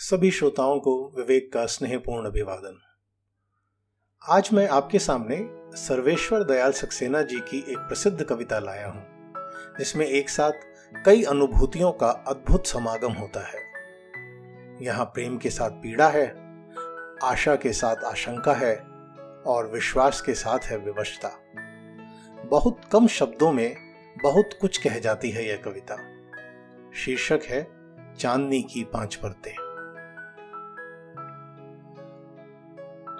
सभी श्रोताओं को विवेक का स्नेहपूर्ण अभिवादन। आज मैं आपके सामने सर्वेश्वर दयाल सक्सेना जी की एक प्रसिद्ध कविता लाया हूँ, जिसमें एक साथ कई अनुभूतियों का अद्भुत समागम होता है। यहाँ प्रेम के साथ पीड़ा है, आशा के साथ आशंका है और विश्वास के साथ है विवशता। बहुत कम शब्दों में बहुत कुछ कह जाती है यह कविता। शीर्षक है, चांदनी की पाँच परतें।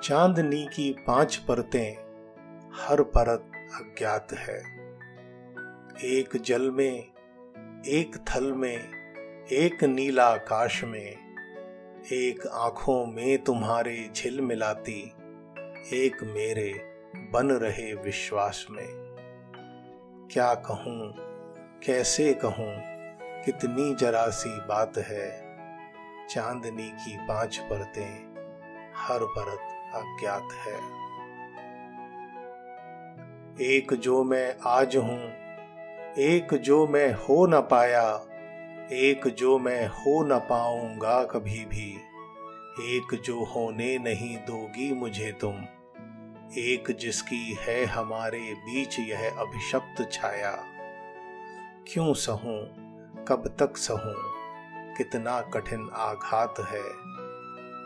चांदनी की पाँच परतें हर परत अज्ञात है। एक जल में, एक थल में, एक नीला आकाश में, एक आँखों में तुम्हारे झिल मिलाती, एक मेरे बन रहे विश्वास में। क्या कहूँ, कैसे कहूँ, कितनी जरा सी बात है। चांदनी की पाँच परतें हर परत अज्ञात है। एक जो मैं आज हूँ, एक जो मैं हो न पाया, एक जो मैं हो न पाऊँगा कभी भी, एक जो होने नहीं दोगी मुझे तुम, एक जिसकी है हमारे बीच यह अभिशप्त छाया। क्यों सहूं, कब तक सहूं, कितना कठिन आघात है।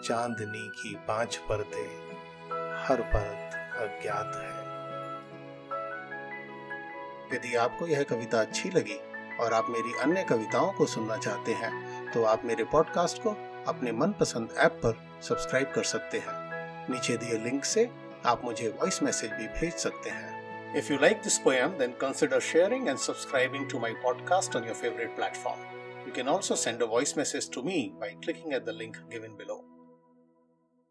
चांदनी की पाँच परतें हर परत अज्ञात है यदि आपको यह कविता अच्छी लगी और आप मेरी अन्य कविताओं को सुनना चाहते हैं तो आप मेरे पॉडकास्ट को अपने मनपसंद ऐप पर सब्सक्राइब कर सकते हैं नीचे दिए लिंक से आप मुझे वॉइस मैसेज भी भेज सकते हैं If you like this poem, then consider sharing and subscribing to my podcast on your favorite platform. You can also send a voice message to me by clicking at the link given below.